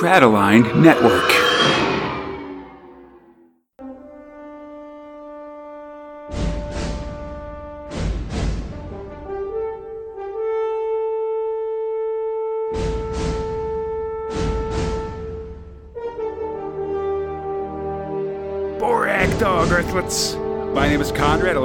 Crataline Network. Borak Dog.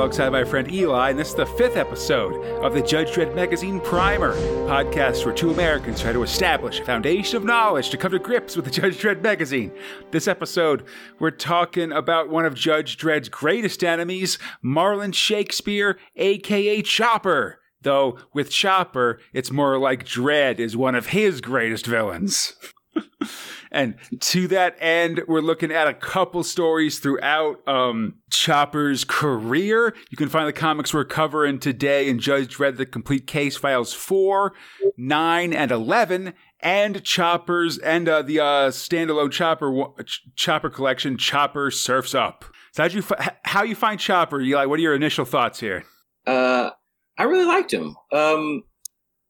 Alongside my friend Eli, and this is the fifth episode of the Judge Dredd Magazine Primer podcast where two Americans try to establish a foundation of knowledge to come to grips with the Judge Dredd magazine. This episode, we're talking about one of Judge Dredd's greatest enemies, Marlon Shakespeare, aka Chopper. Though with Chopper, it's more like Dredd is one of his greatest villains. and to that end, we're looking at a couple stories throughout um, Chopper's career. You can find the comics we're covering today in Judge Dredd The Complete Case Files 4, 9, and 11, and Chopper's and uh, the uh, standalone Chopper Chopper collection, Chopper Surfs Up. So how'd you how you find Chopper? Eli, what are your initial thoughts here? Uh, I really liked him. Um,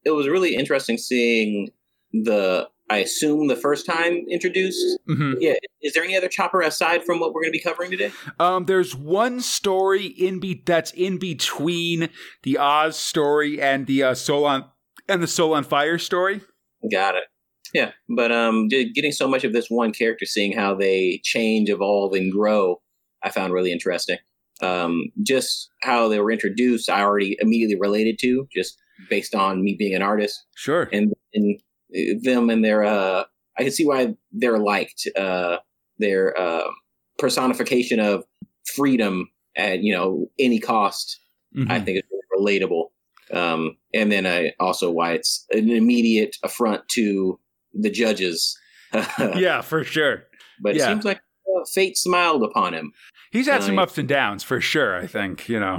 it was really interesting seeing the I assume the first time introduced. Mm-hmm. Yeah. Is there any other chopper aside from what we're going to be covering today? Um, there's one story in be- that's in between the Oz story and the uh, Soul on and the Soul on Fire story. Got it. Yeah, but um, getting so much of this one character, seeing how they change, evolve, and grow, I found really interesting. Um, just how they were introduced, I already immediately related to, just based on me being an artist. Sure. And, and them and their uh I can see why they're liked. Uh their uh personification of freedom at, you know, any cost. Mm-hmm. I think it's really relatable. Um and then I also why it's an immediate affront to the judges. yeah, for sure. But yeah. it seems like uh, fate smiled upon him. He's had some ups and downs for sure, I think, you know.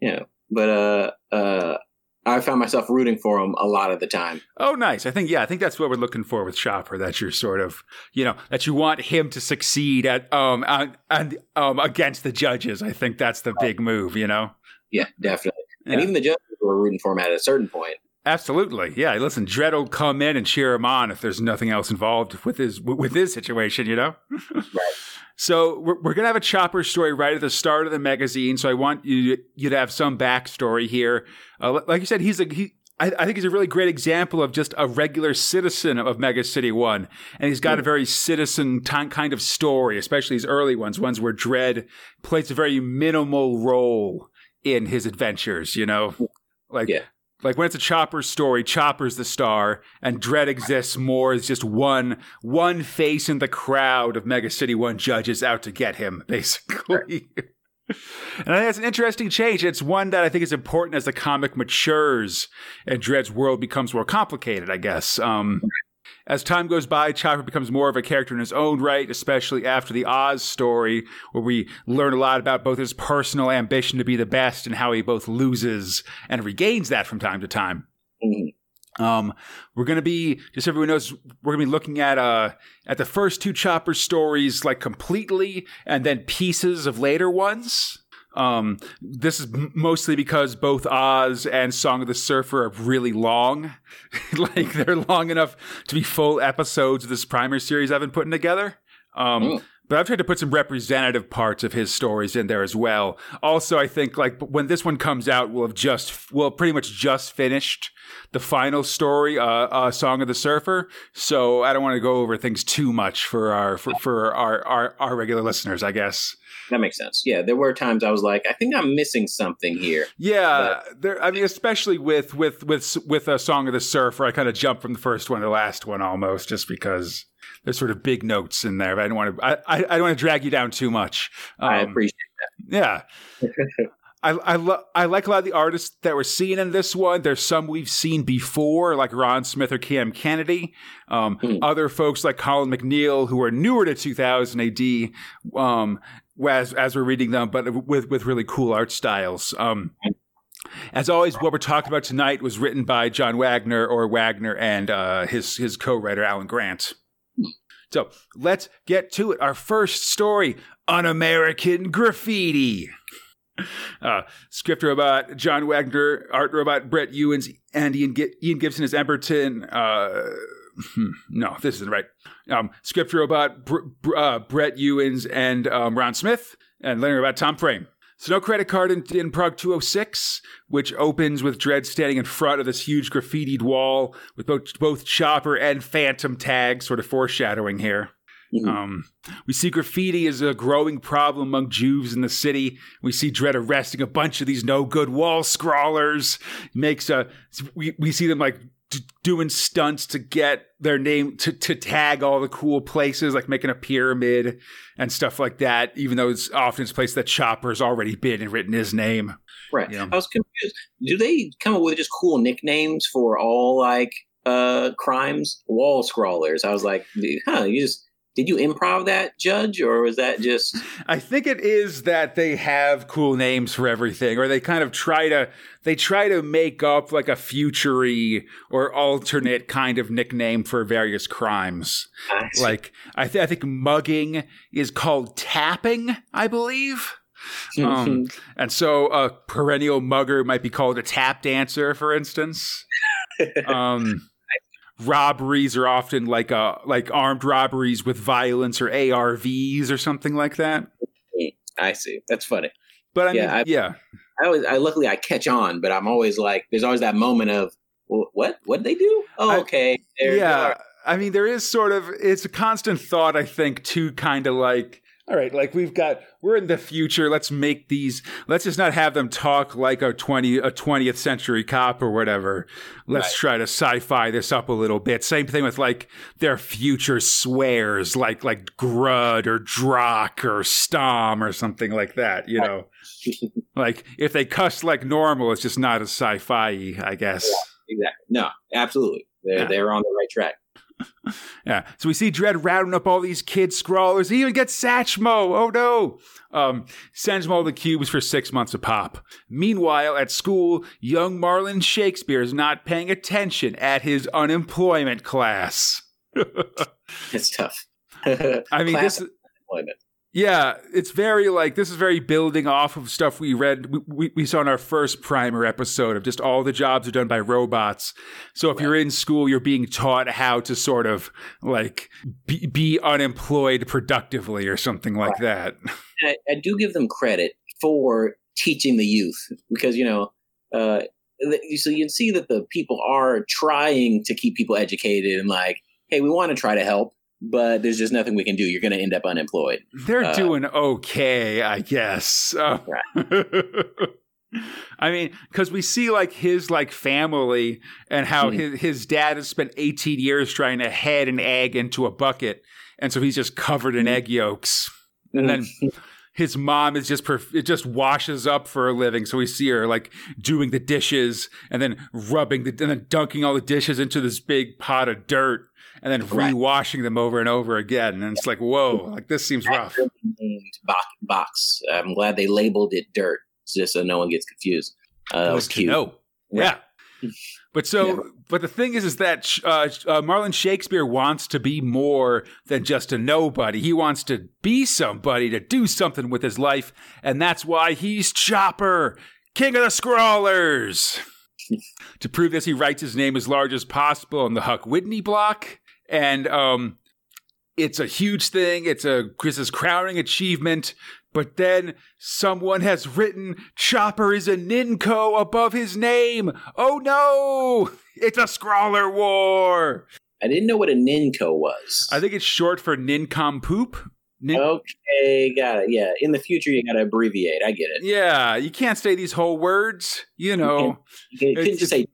Yeah. yeah. But uh uh I found myself rooting for him a lot of the time. Oh, nice. I think, yeah, I think that's what we're looking for with Chopper. That you're sort of, you know, that you want him to succeed at, um, and, um, against the judges. I think that's the big move, you know? Yeah, definitely. Yeah. And even the judges were rooting for him at a certain point. Absolutely, yeah. Listen, Dredd will come in and cheer him on if there's nothing else involved with his with his situation, you know. right. So we're, we're gonna have a Chopper story right at the start of the magazine. So I want you you to have some backstory here. Uh, like you said, he's a he. I, I, think he's a really great example of just a regular citizen of Mega City One, and he's got a very citizen t- kind of story, especially his early ones, ones where Dredd plays a very minimal role in his adventures. You know, like yeah like when it's a Chopper story, Chopper's the star, and Dredd exists more as just one one face in the crowd of Mega City One judges out to get him, basically. and I think that's an interesting change. It's one that I think is important as the comic matures and Dredd's world becomes more complicated. I guess. Um, as time goes by, Chopper becomes more of a character in his own right, especially after the Oz story, where we learn a lot about both his personal ambition to be the best and how he both loses and regains that from time to time. Mm-hmm. Um, we're gonna be just so everyone knows we're gonna be looking at uh at the first two Chopper stories like completely, and then pieces of later ones. Um, this is mostly because both Oz and Song of the Surfer are really long. like they're long enough to be full episodes of this primer series I've been putting together. Um, mm. But I've tried to put some representative parts of his stories in there as well. Also, I think like when this one comes out, we'll have just we'll pretty much just finished the final story, uh, uh, Song of the Surfer. So I don't want to go over things too much for our for, for our, our our regular listeners, I guess. That makes sense. Yeah, there were times I was like, I think I'm missing something here. Yeah, but... there. I mean, especially with with with with a Song of the Surfer, I kind of jumped from the first one to the last one almost, just because there's sort of big notes in there. But I don't want to. I, I, I don't want to drag you down too much. Um, I appreciate that. Yeah. I I, lo- I like a lot of the artists that we're seeing in this one. There's some we've seen before, like Ron Smith or Cam Kennedy. Um, mm. Other folks like Colin McNeil, who are newer to 2000 AD, um, as as we're reading them, but with with really cool art styles. Um, as always, what we're talking about tonight was written by John Wagner or Wagner and uh, his his co-writer Alan Grant. So let's get to it. Our first story: Un American Graffiti. Uh, script robot John Wagner, art robot Brett Ewins, and Ian, G- Ian Gibson as Emberton. Uh, no, this isn't right. Um, script robot Br- Br- uh, Brett Ewins and um, Ron Smith, and learning about Tom Frame. So no credit card in, in Prog 206, which opens with Dredd standing in front of this huge graffitied wall with both, both Chopper and Phantom tags, sort of foreshadowing here. Mm-hmm. Um, we see graffiti as a growing problem among juves in the city. We see Dredd arresting a bunch of these no good wall scrawlers. Makes a we, we see them like doing stunts to get their name to, to tag all the cool places, like making a pyramid and stuff like that, even though it's often it's a place that Chopper's already been and written his name. Right. You know? I was confused. Do they come up with just cool nicknames for all like uh crimes? Wall scrawlers. I was like, huh, you just did you improv that, Judge, or was that just? I think it is that they have cool names for everything, or they kind of try to they try to make up like a futury or alternate kind of nickname for various crimes. I like I, th- I think mugging is called tapping, I believe. um, and so a perennial mugger might be called a tap dancer, for instance. Um, robberies are often like uh like armed robberies with violence or ARVs or something like that. I see. That's funny. But I yeah, mean, I, yeah. I always, I luckily I catch on, but I'm always like, there's always that moment of, well, what? What did they do? Oh, okay. yeah. I mean, there is sort of it's a constant thought. I think to kind of like all right, like we've got, we're in the future. Let's make these. Let's just not have them talk like a twenty a twentieth century cop or whatever. Let's right. try to sci-fi this up a little bit. Same thing with like their future swears, like like Grud or Drokk or Stomm or something like that. You know, like if they cuss like normal, it's just not as sci-fi. I guess. Yeah, exactly. No, absolutely. They're yeah. they're on the right track. yeah. So we see Dredd rounding up all these kid scrawlers. He even gets Satchmo. Oh no. Um, sends them all the cubes for six months a pop. Meanwhile, at school, young Marlon Shakespeare is not paying attention at his unemployment class. it's tough. I mean, class this unemployment. Yeah, it's very like this is very building off of stuff we read we, we, saw in our first primer episode of just all the jobs are done by robots. So if right. you're in school, you're being taught how to sort of like be, be unemployed productively or something like right. that. I, I, do give them credit for teaching the youth because you know, uh, so you can see that the people are trying to keep people educated and like, hey, we want to try to help but there's just nothing we can do. You're going to end up unemployed. They're uh, doing okay, I guess. Right. I mean, because we see like his like family and how mm-hmm. his his dad has spent 18 years trying to head an egg into a bucket, and so he's just covered in mm-hmm. egg yolks, and then. Mm-hmm. His mom is just perf- it just washes up for a living, so we see her like doing the dishes and then rubbing the and then dunking all the dishes into this big pot of dirt and then right. rewashing them over and over again. And it's like, whoa, like this seems rough. Box. I'm glad they labeled it dirt, just so no one gets confused. Uh, that was cute. No, yeah. But so, yeah. but the thing is, is that uh, uh, Marlon Shakespeare wants to be more than just a nobody. He wants to be somebody to do something with his life, and that's why he's Chopper, King of the Scrawlers. to prove this, he writes his name as large as possible on the Huck Whitney block and um, it's a huge thing. It's a Chris's crowning achievement. But then someone has written Chopper is a Ninco above his name. Oh no! It's a Scrawler War. I didn't know what a Ninco was. I think it's short for Nincompoop. Nin- okay, got it. Yeah, in the future you got to abbreviate. I get it. Yeah, you can't say these whole words. You know, you, can, not just say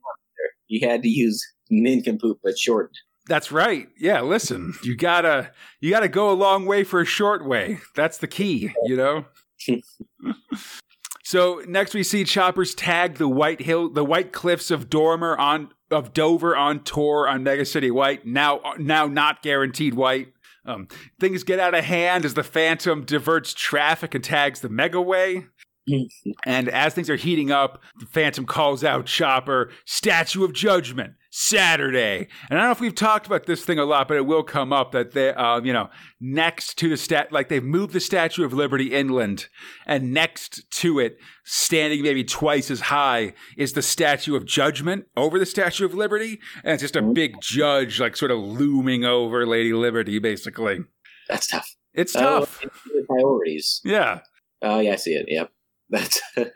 you had to use Nincompoop, but shortened. That's right. Yeah, listen, you gotta you gotta go a long way for a short way. That's the key, you know. so next we see Choppers tag the White Hill, the White Cliffs of Dormer on of Dover on tour on Mega City White. Now, now not guaranteed white. Um, things get out of hand as the Phantom diverts traffic and tags the Megaway. And as things are heating up, the Phantom calls out Chopper, Statue of Judgment, Saturday. And I don't know if we've talked about this thing a lot, but it will come up that they, um, you know, next to the stat, like they've moved the Statue of Liberty inland, and next to it, standing maybe twice as high, is the Statue of Judgment over the Statue of Liberty, and it's just a big judge, like sort of looming over Lady Liberty, basically. That's tough. It's tough. Uh, priorities. Yeah. Oh yeah, I see it. Yep. That's that's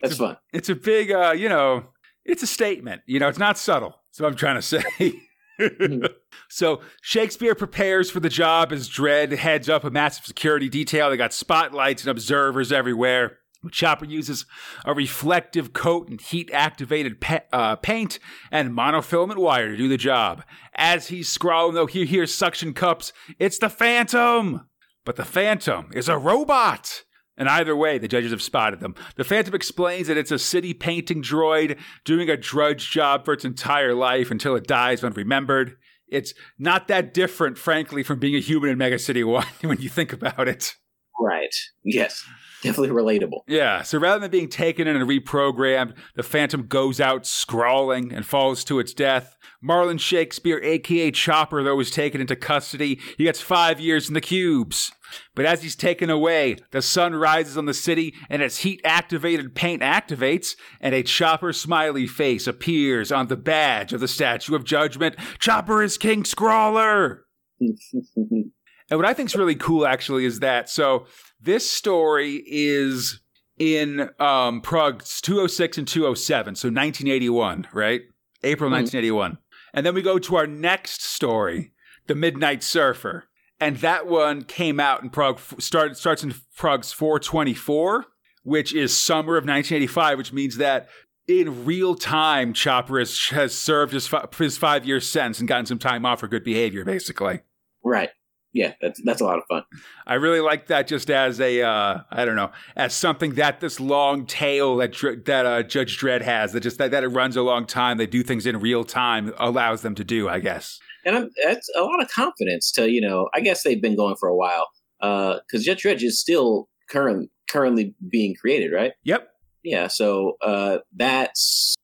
it's a, fun. It's a big, uh, you know, it's a statement. You know, it's not subtle. That's what I'm trying to say. so Shakespeare prepares for the job as Dredd heads up a massive security detail. They got spotlights and observers everywhere. Chopper uses a reflective coat and heat activated pa- uh, paint and monofilament wire to do the job. As he's scrawling, though, he hears suction cups. It's the Phantom! But the Phantom is a robot! And either way, the judges have spotted them. The Phantom explains that it's a city painting droid doing a drudge job for its entire life until it dies when remembered. It's not that different, frankly, from being a human in Mega City 1 when you think about it. Right. Yes. Definitely relatable. Yeah. So rather than being taken in and reprogrammed, the Phantom goes out scrawling and falls to its death. Marlon Shakespeare, aka Chopper, though, is taken into custody. He gets five years in the cubes. But as he's taken away, the sun rises on the city and its heat activated paint activates, and a Chopper smiley face appears on the badge of the Statue of Judgment. Chopper is King Scrawler! and what I think is really cool, actually, is that so this story is in um, Prog's 206 and 207, so 1981, right? April 1981. Mm. And then we go to our next story, The Midnight Surfer. And that one came out in Prog, started, starts in Prog's 424, which is summer of 1985, which means that in real time, Chopper has, has served his, his five year sentence and gotten some time off for good behavior, basically. Right yeah, that's that's a lot of fun. I really like that just as a uh, I don't know as something that this long tail that that uh, Judge Dredd has that just that, that it runs a long time. They do things in real time allows them to do, I guess. And I'm, that's a lot of confidence to you know. I guess they've been going for a while because uh, Judge Dredd is still current currently being created, right? Yep. Yeah. So uh, that's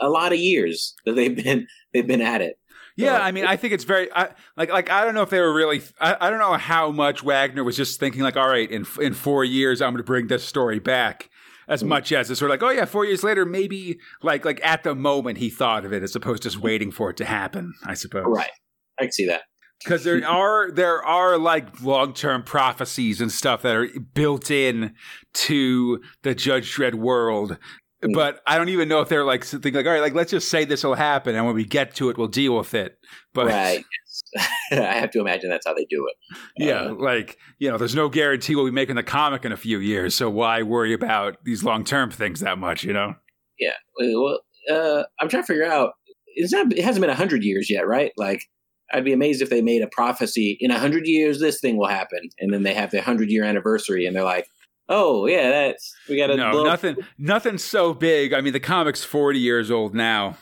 a lot of years that they've been they've been at it. Yeah, I mean, I think it's very I, like like I don't know if they were really I, I don't know how much Wagner was just thinking like, all right, in in four years I'm going to bring this story back. As mm-hmm. much as it's sort of like, oh yeah, four years later, maybe like like at the moment he thought of it, as opposed to just waiting for it to happen. I suppose. Right, I can see that because there are there are like long term prophecies and stuff that are built in to the Judge Dredd world Mm. But I don't even know if they're like thinking like, all right, like let's just say this will happen, and when we get to it, we'll deal with it. But right, I have to imagine that's how they do it. Yeah, uh, like you know, there's no guarantee we'll be making the comic in a few years, so why worry about these long term things that much? You know? Yeah. Well, uh, I'm trying to figure out. It's not. It hasn't been hundred years yet, right? Like, I'd be amazed if they made a prophecy in a hundred years. This thing will happen, and then they have the hundred year anniversary, and they're like, Oh yeah, that's we got a no nothing nothing so big. I mean, the comic's forty years old now,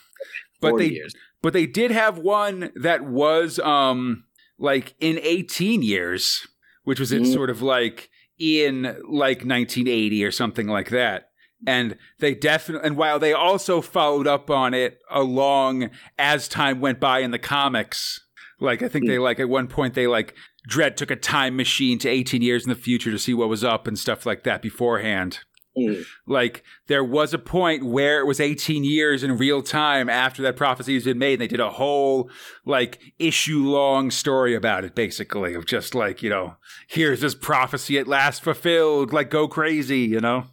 but they years. but they did have one that was um like in eighteen years, which was mm-hmm. in sort of like in like 1980 or something like that. And they definitely, and while they also followed up on it along as time went by in the comics, like I think they like at one point they like Dredd took a time machine to 18 years in the future to see what was up and stuff like that beforehand. Mm. Like there was a point where it was 18 years in real time after that prophecy has been made. And they did a whole like issue long story about it, basically, of just like, you know, here's this prophecy at last fulfilled, like go crazy, you know?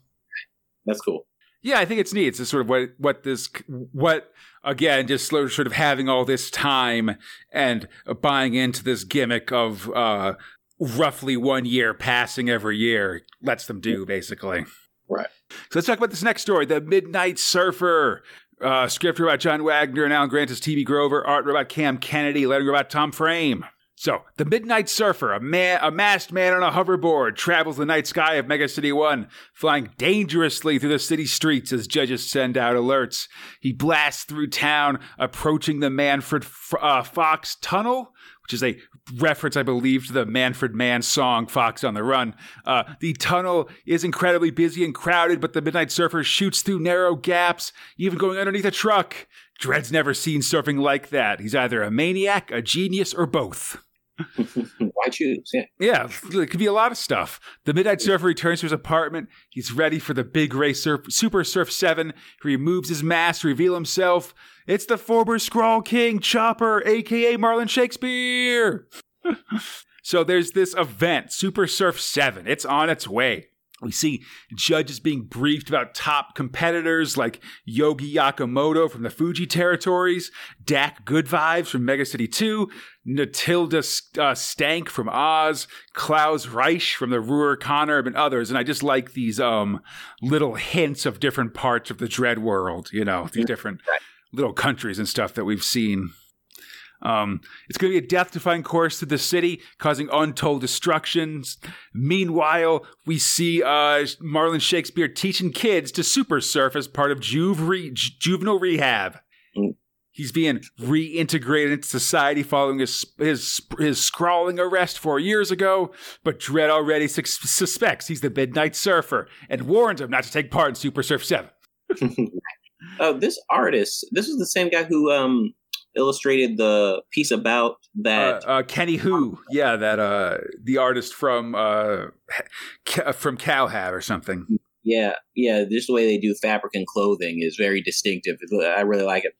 That's cool. Yeah, I think it's neat. It's just sort of what what this what again just sort of having all this time and buying into this gimmick of uh, roughly one year passing every year lets them do basically. Right. So let's talk about this next story, the Midnight Surfer. Uh, script by John Wagner and Alan Grant as T.B. Grover, art by Cam Kennedy, lettering by Tom Frame. So, the Midnight Surfer, a man, a masked man on a hoverboard, travels the night sky of Mega City 1, flying dangerously through the city streets as judges send out alerts. He blasts through town, approaching the Manfred uh, Fox Tunnel, which is a reference, I believe, to the Manfred Mann song Fox on the Run. Uh, the tunnel is incredibly busy and crowded, but the Midnight Surfer shoots through narrow gaps, even going underneath a truck. Dredd's never seen surfing like that. He's either a maniac, a genius, or both. Why choose? Yeah. yeah, it could be a lot of stuff. The Midnight Surfer returns to his apartment. He's ready for the big race surf, Super Surf 7. He removes his mask to reveal himself. It's the former Scrawl King Chopper, aka Marlon Shakespeare. so there's this event, Super Surf 7. It's on its way. We see judges being briefed about top competitors like Yogi Yakamoto from the Fuji territories, Dak Good Vibes from Mega City 2, Natilda uh, Stank from Oz, Klaus Reich from the Ruhr Conurb, and others. And I just like these um, little hints of different parts of the Dredd world, you know, these different little countries and stuff that we've seen um, it's going to be a death defying course through the city, causing untold destructions. Meanwhile, we see uh, Marlon Shakespeare teaching kids to super surf as part of re- juvenile rehab. He's being reintegrated into society following his, his, his scrawling arrest four years ago, but Dredd already su- suspects he's the Midnight Surfer and warns him not to take part in Super Surf 7. oh, this artist, this is the same guy who um, illustrated the piece about that uh, uh, Kenny Who, yeah, that uh the artist from uh from Cowhab or something. Yeah, yeah, just the way they do fabric and clothing is very distinctive. I really like it.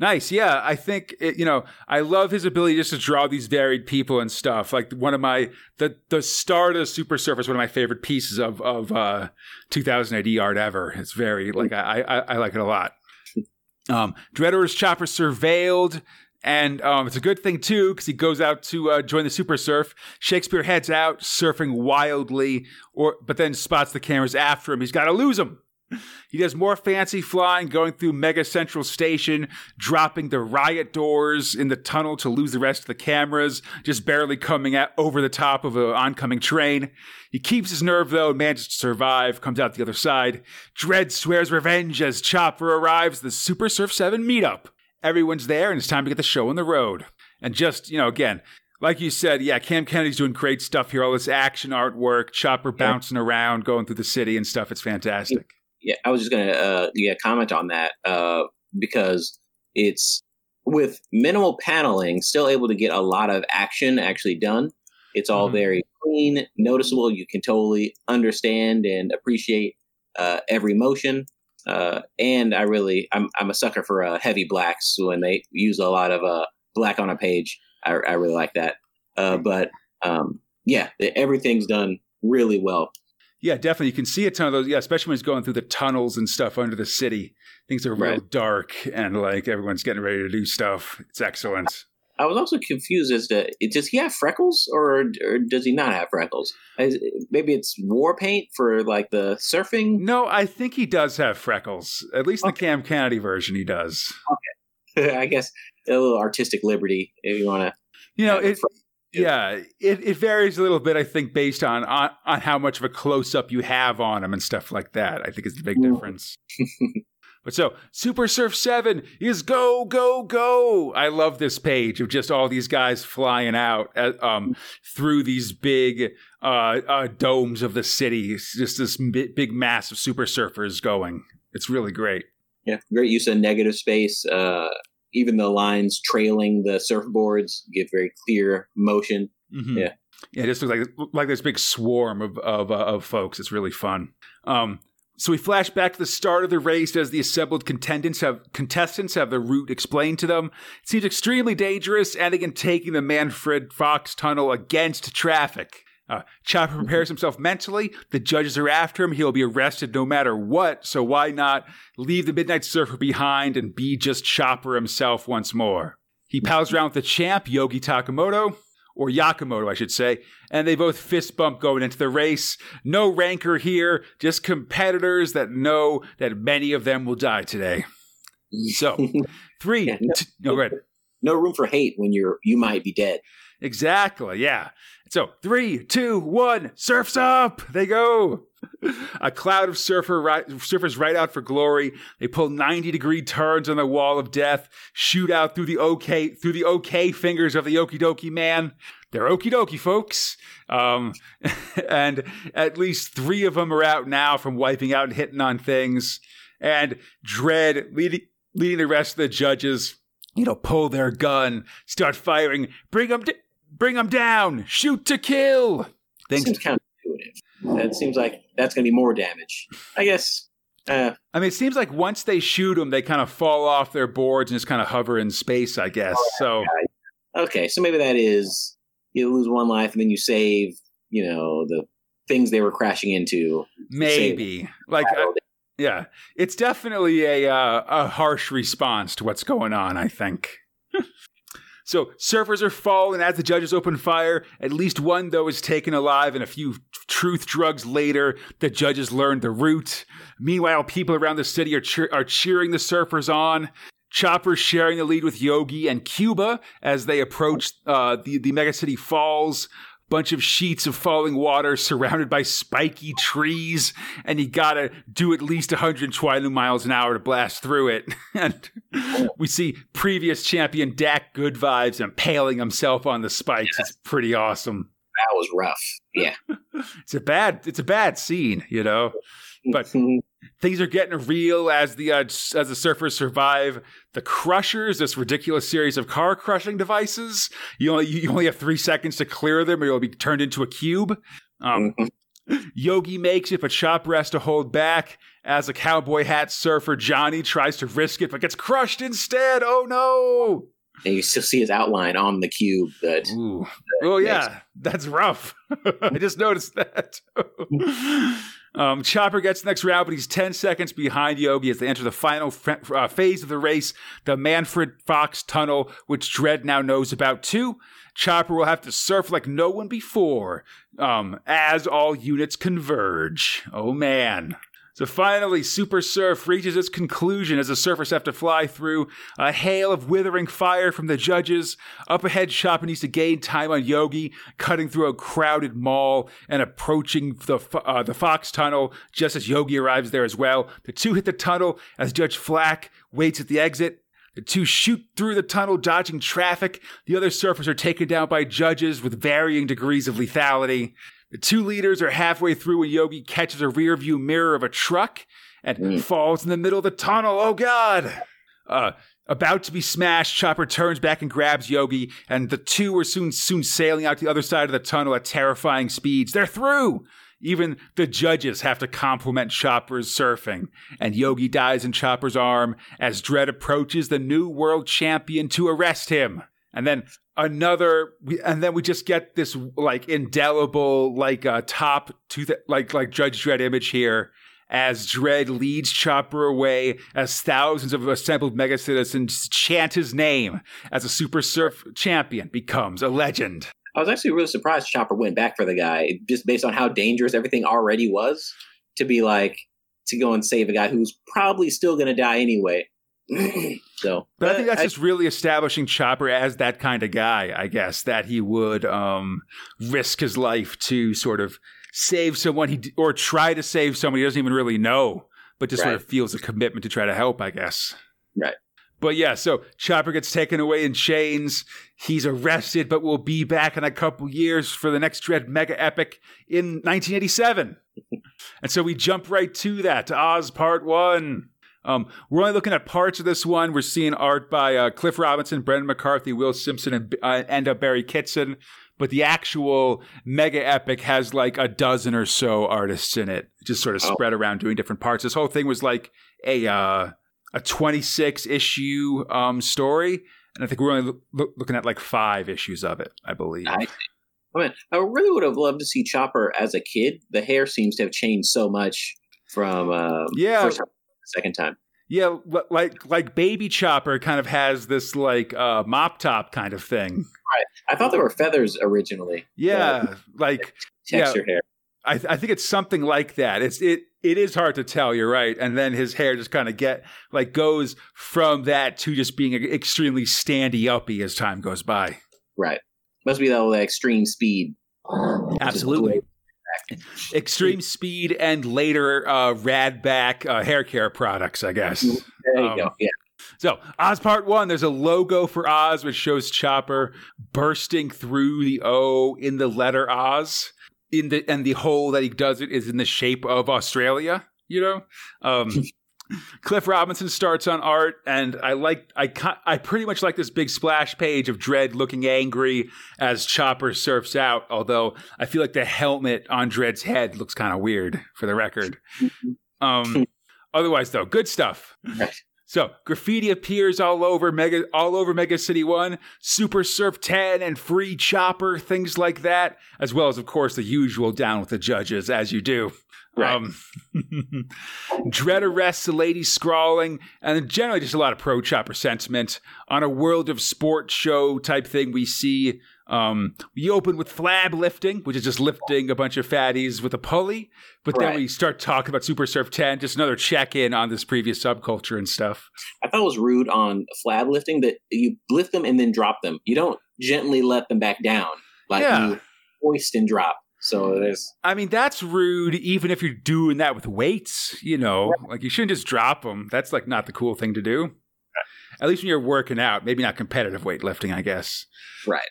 Nice, yeah. I think it, you know I love his ability just to draw these varied people and stuff. Like one of my the the start of Super Surface, one of my favorite pieces of of uh, 2000 AD art ever. It's very like I, I I like it a lot. Um, Dredder's chopper surveilled, and um, it's a good thing too because he goes out to uh, join the super surf. Shakespeare heads out surfing wildly, or but then spots the cameras after him. He's got to lose them. He does more fancy flying, going through Mega Central Station, dropping the riot doors in the tunnel to lose the rest of the cameras, just barely coming out over the top of an oncoming train. He keeps his nerve though and manages to survive, comes out the other side. Dredd swears revenge as Chopper arrives the Super Surf 7 meetup. Everyone's there and it's time to get the show on the road. And just, you know, again, like you said, yeah, Cam Kennedy's doing great stuff here. All this action artwork, Chopper bouncing around, going through the city and stuff. It's fantastic yeah, I was just gonna uh, yeah comment on that uh, because it's with minimal paneling, still able to get a lot of action actually done. It's all mm-hmm. very clean, noticeable. You can totally understand and appreciate uh, every motion. Uh, and I really, I'm, I'm a sucker for uh, heavy blacks when they use a lot of uh, black on a page. I, I really like that. Uh, but um, yeah, everything's done really well. Yeah, definitely. You can see a ton of those. Yeah, especially when he's going through the tunnels and stuff under the city. Things are real right. dark and like everyone's getting ready to do stuff. It's excellent. I was also confused as to does he have freckles or, or does he not have freckles? Maybe it's war paint for like the surfing. No, I think he does have freckles. At least okay. the Cam Kennedy version, he does. Okay, I guess a little artistic liberty if you want to. You know, it, yeah, it, it varies a little bit, I think, based on, on, on how much of a close up you have on them and stuff like that. I think is the big difference. but so, Super Surf 7 is go, go, go. I love this page of just all these guys flying out at, um, through these big uh, uh, domes of the city. It's just this big, big mass of super surfers going. It's really great. Yeah, great use of negative space. Uh, even the lines trailing the surfboards give very clear motion. Mm-hmm. Yeah. Yeah, it just looks like like this big swarm of of, uh, of folks. It's really fun. Um, so we flash back to the start of the race as the assembled contestants have contestants have the route explained to them. It seems extremely dangerous, and again taking the Manfred Fox tunnel against traffic. Uh, Chopper prepares himself mentally. The judges are after him. He'll be arrested no matter what. So why not leave the Midnight Surfer behind and be just Chopper himself once more? He pals around with the champ, Yogi Takamoto, or Yakamoto, I should say, and they both fist bump going into the race. No rancor here, just competitors that know that many of them will die today. So, three. Yeah, no, t- no, no room for hate when you're you might be dead. Exactly. Yeah. So three, two, one, surfs up. They go. A cloud of surfer right, surfers right out for glory. They pull 90 degree turns on the wall of death, shoot out through the okay through the okay fingers of the okie dokie man. They're okie dokie, folks. Um, and at least three of them are out now from wiping out and hitting on things. And Dredd leading leading the rest of the judges, you know, pull their gun, start firing, bring them, bring them down, shoot to kill. Things seems counterintuitive. That seems like that's going to be more damage. I guess. Uh, I mean, it seems like once they shoot them, they kind of fall off their boards and just kind of hover in space. I guess. Oh, so. Yeah. Okay, so maybe that is you lose one life and then you save, you know, the things they were crashing into. Maybe like. Yeah, it's definitely a uh, a harsh response to what's going on. I think. So surfers are falling as the judges open fire. At least one though is taken alive, and a few truth drugs later, the judges learn the route. Meanwhile, people around the city are are cheering the surfers on. Chopper sharing the lead with Yogi and Cuba as they approach uh, the the Mega City Falls bunch of sheets of falling water surrounded by spiky trees, and you gotta do at least 120 miles an hour to blast through it. and we see previous champion Dak Good Vibes impaling himself on the spikes. It's pretty awesome. That was rough. Yeah. it's a bad it's a bad scene, you know. But mm-hmm. things are getting real as the uh, as the surfers survive the crushers, this ridiculous series of car crushing devices. You only you only have three seconds to clear them, or you'll be turned into a cube. Um, mm-hmm. Yogi makes it, but Chopper has to hold back as a cowboy hat surfer Johnny tries to risk it, but gets crushed instead. Oh no! And you still see his outline on the cube. That, Ooh. oh yeah, that's rough. I just noticed that. Um, Chopper gets the next round, but he's 10 seconds behind Yogi as they enter the final f- uh, phase of the race, the Manfred Fox Tunnel, which Dredd now knows about too. Chopper will have to surf like no one before um, as all units converge. Oh man. So finally, Super Surf reaches its conclusion as the surfers have to fly through a hail of withering fire from the judges. Up ahead, Chopper needs to gain time on Yogi, cutting through a crowded mall and approaching the uh, the Fox Tunnel just as Yogi arrives there as well. The two hit the tunnel as Judge Flack waits at the exit. The two shoot through the tunnel, dodging traffic. The other surfers are taken down by judges with varying degrees of lethality. The two leaders are halfway through when Yogi catches a rearview mirror of a truck and mm. falls in the middle of the tunnel. Oh God! Uh, about to be smashed, Chopper turns back and grabs Yogi, and the two are soon soon sailing out the other side of the tunnel at terrifying speeds. They're through. Even the judges have to compliment Chopper's surfing, and Yogi dies in Chopper's arm as Dredd approaches the new world champion to arrest him. And then another and then we just get this like indelible like uh top to the, like like judge dredd image here as Dredd leads Chopper away as thousands of assembled mega citizens chant his name as a super surf champion becomes a legend. I was actually really surprised Chopper went back for the guy just based on how dangerous everything already was to be like to go and save a guy who's probably still going to die anyway. so, but, but, I think that's I, just really establishing Chopper as that kind of guy. I guess that he would um, risk his life to sort of save someone he or try to save someone he doesn't even really know, but just right. sort of feels a commitment to try to help. I guess. Right. But yeah, so Chopper gets taken away in chains. He's arrested, but will be back in a couple years for the next Dredd mega epic in 1987. and so we jump right to that, to Oz Part 1. Um, we're only looking at parts of this one. We're seeing art by uh, Cliff Robinson, Brendan McCarthy, Will Simpson, and, uh, and uh, Barry Kitson. But the actual mega epic has like a dozen or so artists in it, just sort of oh. spread around doing different parts. This whole thing was like a uh, a 26 issue um, story, and I think we're only lo- looking at like five issues of it, I believe. I, I mean, I really would have loved to see Chopper as a kid. The hair seems to have changed so much from um, yeah. First second time. Yeah, like like Baby Chopper kind of has this like uh, mop top kind of thing. Right. I thought there were feathers originally. Yeah, like texture yeah, hair. I, I think it's something like that. It's it it is hard to tell. You're right, and then his hair just kind of get like goes from that to just being extremely standy uppy as time goes by. Right. Must be that extreme speed. Absolutely. Extreme speed and later uh, Radback uh, hair care products, I guess. There you um, go. Yeah. So, Oz Part 1, there's a logo for Oz which shows Chopper bursting through the O in the letter Oz. In the and the hole that he does it is in the shape of Australia, you know? Um, Cliff Robinson starts on art, and I like I I pretty much like this big splash page of Dredd looking angry as Chopper surfs out. Although I feel like the helmet on Dredd's head looks kind of weird, for the record. Um, otherwise, though, good stuff. So graffiti appears all over Mega all over Mega City One, Super Surf 10 and Free Chopper, things like that, as well as of course the usual down with the judges, as you do. Right. Um, Dredd arrests the lady scrawling, and generally just a lot of pro chopper sentiment. On a world of sports show type thing, we see um, we open with flab lifting, which is just lifting a bunch of fatties with a pulley. But right. then we start talking about Super Surf 10, just another check in on this previous subculture and stuff. I thought it was rude on flab lifting that you lift them and then drop them. You don't gently let them back down. Like yeah. you hoist and drop. So there's. I mean, that's rude, even if you're doing that with weights. You know, right. like you shouldn't just drop them. That's like not the cool thing to do. Right. At least when you're working out, maybe not competitive weightlifting, I guess. Right.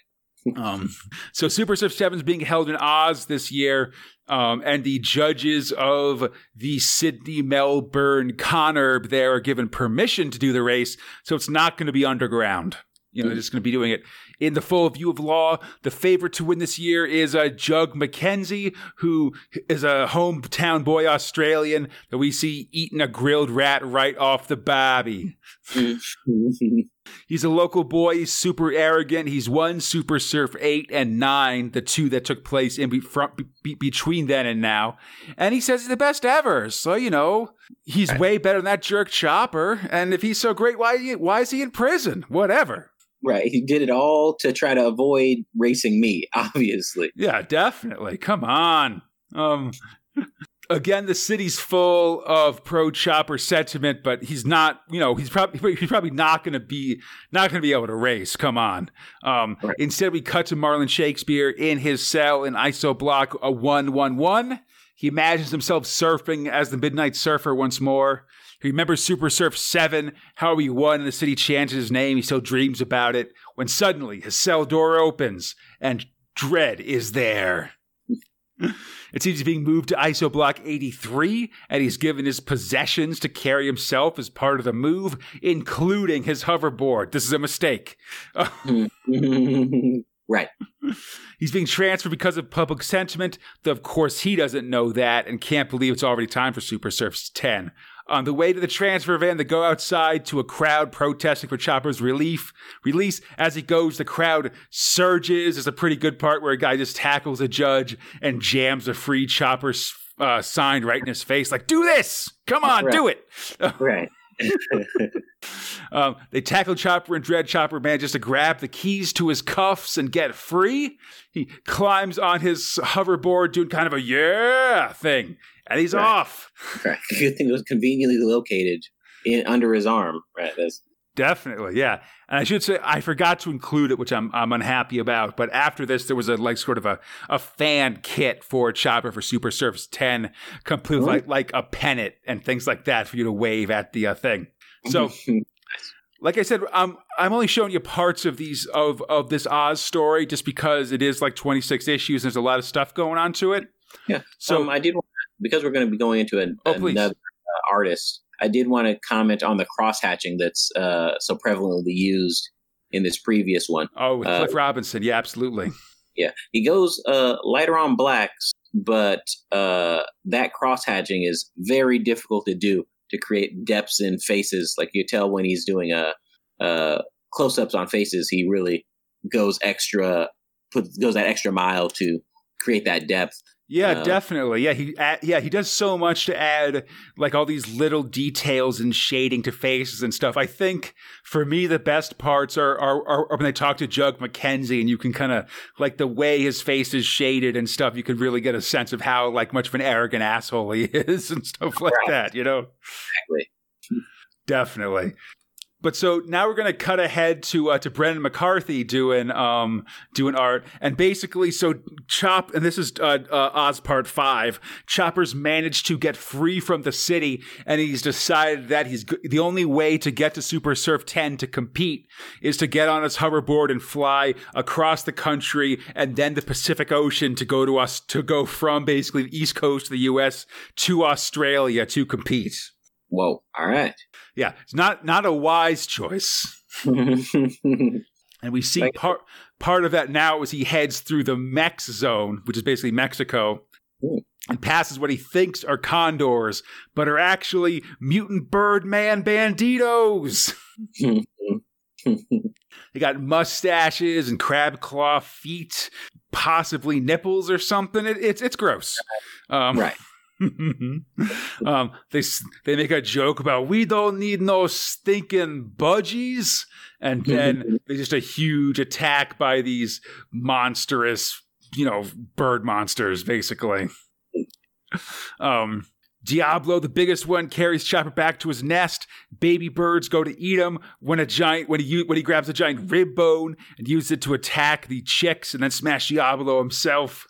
Um, so Super Surf 7 is being held in Oz this year. Um, and the judges of the Sydney Melbourne Conurb there are given permission to do the race. So it's not going to be underground. You know, they're just going to be doing it in the full view of law. The favorite to win this year is uh, Jug McKenzie, who is a hometown boy Australian that we see eating a grilled rat right off the babby. He's a local boy. He's super arrogant. He's won Super Surf 8 and 9, the two that took place in be- front, be- between then and now. And he says he's the best ever. So, you know, he's way better than that jerk Chopper. And if he's so great, why, why is he in prison? Whatever. Right. He did it all to try to avoid racing me, obviously. Yeah, definitely. Come on. Um again, the city's full of pro chopper sentiment, but he's not, you know, he's probably he's probably not gonna be not gonna be able to race. Come on. Um right. instead we cut to Marlon Shakespeare in his cell in ISO block a one one one. He imagines himself surfing as the Midnight Surfer once more. He remembers Super Surf 7, how he won and the city chanted his name. He still dreams about it. When suddenly his cell door opens and Dredd is there. It seems he's being moved to ISO block 83, and he's given his possessions to carry himself as part of the move, including his hoverboard. This is a mistake. right. He's being transferred because of public sentiment, though of course he doesn't know that and can't believe it's already time for Super Surf's 10. On the way to the transfer van, they go outside to a crowd protesting for Chopper's relief release. As he goes, the crowd surges. There's a pretty good part where a guy just tackles a judge and jams a free Chopper uh, sign right in his face, like "Do this! Come on, right. do it!" right. um, they tackle Chopper and Dredd Chopper manages to grab the keys to his cuffs and get free. He climbs on his hoverboard, doing kind of a yeah thing, and he's right. off. Right. Good thing it was conveniently located in under his arm. Right. That's- Definitely, yeah. And I should say I forgot to include it, which I'm I'm unhappy about. But after this, there was a like sort of a, a fan kit for Chopper for Super Surface 10, complete like like a pennant and things like that for you to wave at the uh, thing. So like I said, I'm I'm only showing you parts of these of of this Oz story just because it is like 26 issues. And there's a lot of stuff going on to it. Yeah. So um, I did because we're going to be going into an, oh, another uh, artist. I did want to comment on the cross hatching that's uh, so prevalently used in this previous one. Oh, with Cliff uh, Robinson, yeah, absolutely. Yeah, he goes uh, lighter on blacks, but uh, that cross hatching is very difficult to do to create depths in faces. Like you tell when he's doing a, a close ups on faces, he really goes extra, put goes that extra mile to create that depth. Yeah, uh, definitely. Yeah, he add, yeah he does so much to add like all these little details and shading to faces and stuff. I think for me the best parts are are, are when they talk to Jug McKenzie and you can kind of like the way his face is shaded and stuff. You can really get a sense of how like much of an arrogant asshole he is and stuff like right. that. You know, exactly. Definitely. But so now we're gonna cut ahead to uh, to Brendan McCarthy doing um doing art, and basically so Chop and this is uh, uh, Oz Part Five. Chopper's managed to get free from the city, and he's decided that he's the only way to get to Super Surf Ten to compete is to get on his hoverboard and fly across the country and then the Pacific Ocean to go to us to go from basically the East Coast of the U.S. to Australia to compete. Whoa! All right. Yeah, it's not not a wise choice. and we see part part of that now as he heads through the Mex zone, which is basically Mexico, Ooh. and passes what he thinks are condors, but are actually mutant birdman banditos. they got mustaches and crab claw feet, possibly nipples or something. It, it's it's gross. Um, right. um, they they make a joke about we don't need no stinking budgies, and then there's just a huge attack by these monstrous, you know, bird monsters, basically. Um, Diablo, the biggest one, carries Chopper back to his nest. Baby birds go to eat him when a giant when he when he grabs a giant rib bone and uses it to attack the chicks and then smash Diablo himself.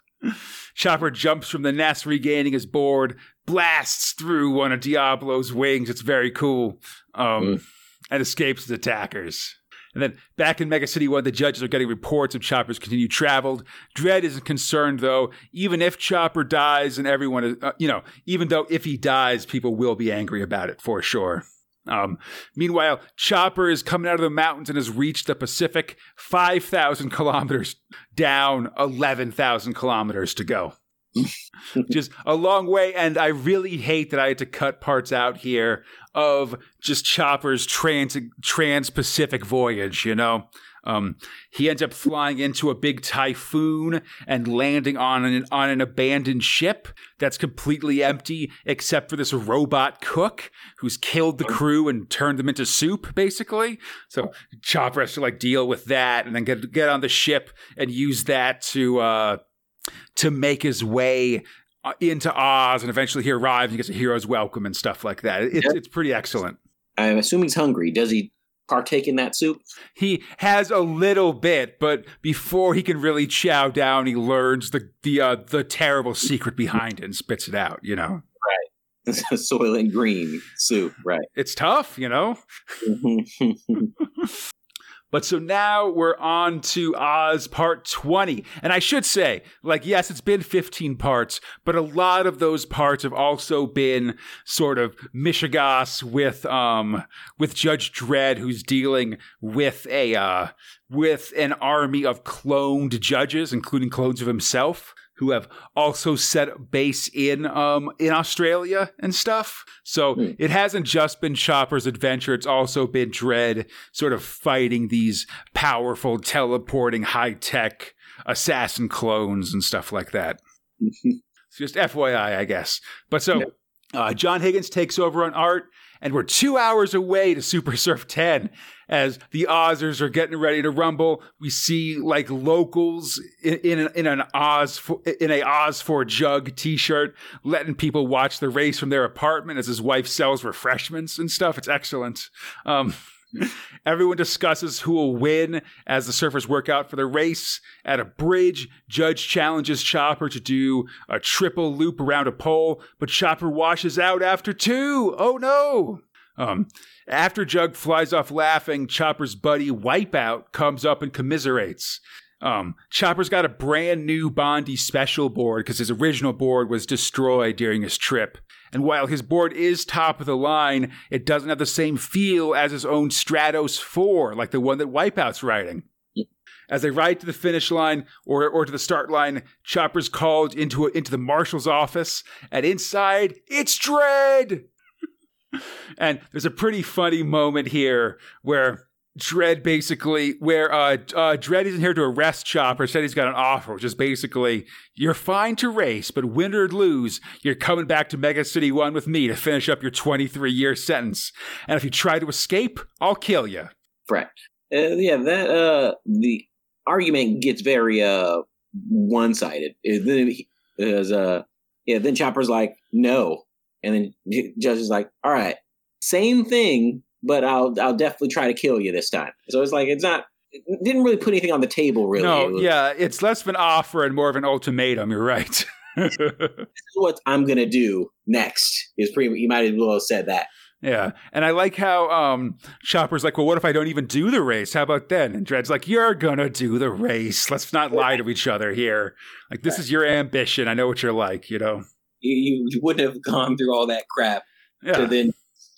Chopper jumps from the nest, regaining his board, blasts through one of Diablo's wings. It's very cool. Um, mm. and escapes his attackers. And then back in Mega City 1, the judges are getting reports of Chopper's continued travel. Dredd isn't concerned, though. Even if Chopper dies and everyone is, uh, you know, even though if he dies, people will be angry about it for sure. Um, meanwhile, Chopper is coming out of the mountains and has reached the Pacific, 5,000 kilometers down, 11,000 kilometers to go. just a long way. And I really hate that I had to cut parts out here of just Chopper's trans trans Pacific voyage, you know? Um, he ends up flying into a big typhoon and landing on an on an abandoned ship that's completely empty except for this robot cook who's killed the crew and turned them into soup, basically. So Chopper has to like deal with that and then get get on the ship and use that to uh, to make his way uh, into Oz and eventually he arrives and gets a hero's welcome and stuff like that. It's yeah. it's pretty excellent. I'm assuming he's hungry. Does he partake in that soup? He has a little bit, but before he can really chow down, he learns the the uh, the terrible secret behind it and spits it out. You know, right? Soylent Green soup, right? It's tough, you know. But so now we're on to Oz part 20. And I should say, like, yes, it's been 15 parts, but a lot of those parts have also been sort of mishigas with, um, with Judge Dredd, who's dealing with a, uh, with an army of cloned judges, including clones of himself who have also set base in um in Australia and stuff. So mm. it hasn't just been Chopper's adventure; it's also been Dredd sort of fighting these powerful, teleporting, high tech assassin clones and stuff like that. it's just FYI, I guess. But so. Uh, John Higgins takes over on art, and we're two hours away to Super Surf 10 as the Ozers are getting ready to rumble. We see like locals in, in, in an Oz for, in a Oz for Jug T-shirt, letting people watch the race from their apartment as his wife sells refreshments and stuff. It's excellent. Um, Everyone discusses who will win as the surfers work out for the race. At a bridge, Jug challenges Chopper to do a triple loop around a pole, but Chopper washes out after two. Oh no! Um, after Jug flies off laughing, Chopper's buddy Wipeout comes up and commiserates. Um, Chopper's got a brand new Bondi special board because his original board was destroyed during his trip. And while his board is top of the line, it doesn't have the same feel as his own Stratos 4, like the one that Wipeout's riding. As they ride to the finish line or, or to the start line, Chopper's called into, a, into the marshal's office, and inside, it's Dredd! and there's a pretty funny moment here where Dredd basically, where uh, uh, Dredd isn't here to arrest Chopper, said he's got an offer, which is basically, you're fine to race, but win or lose, you're coming back to Mega City 1 with me to finish up your 23 year sentence. And if you try to escape, I'll kill you. Right. Uh, yeah, that, uh, the argument gets very, uh, one sided. Uh, yeah, then Chopper's like, no. And then Judge is like, all right, same thing, but I'll I'll definitely try to kill you this time. So it's like it's not it didn't really put anything on the table really. No, It was, yeah, it's less of an offer and more of an ultimatum. You're right. this is what I'm gonna do next. Is pretty you might as well have said that. yeah, and I like how um, Chopper's like, "Well, what if I don't even do the race? How about then?" And Dredd's like, "You're gonna do the race. Let's not lie to each other here. Like this is your ambition. I know what you're like. You know." You, you, wouldn't have gone through all that crap to then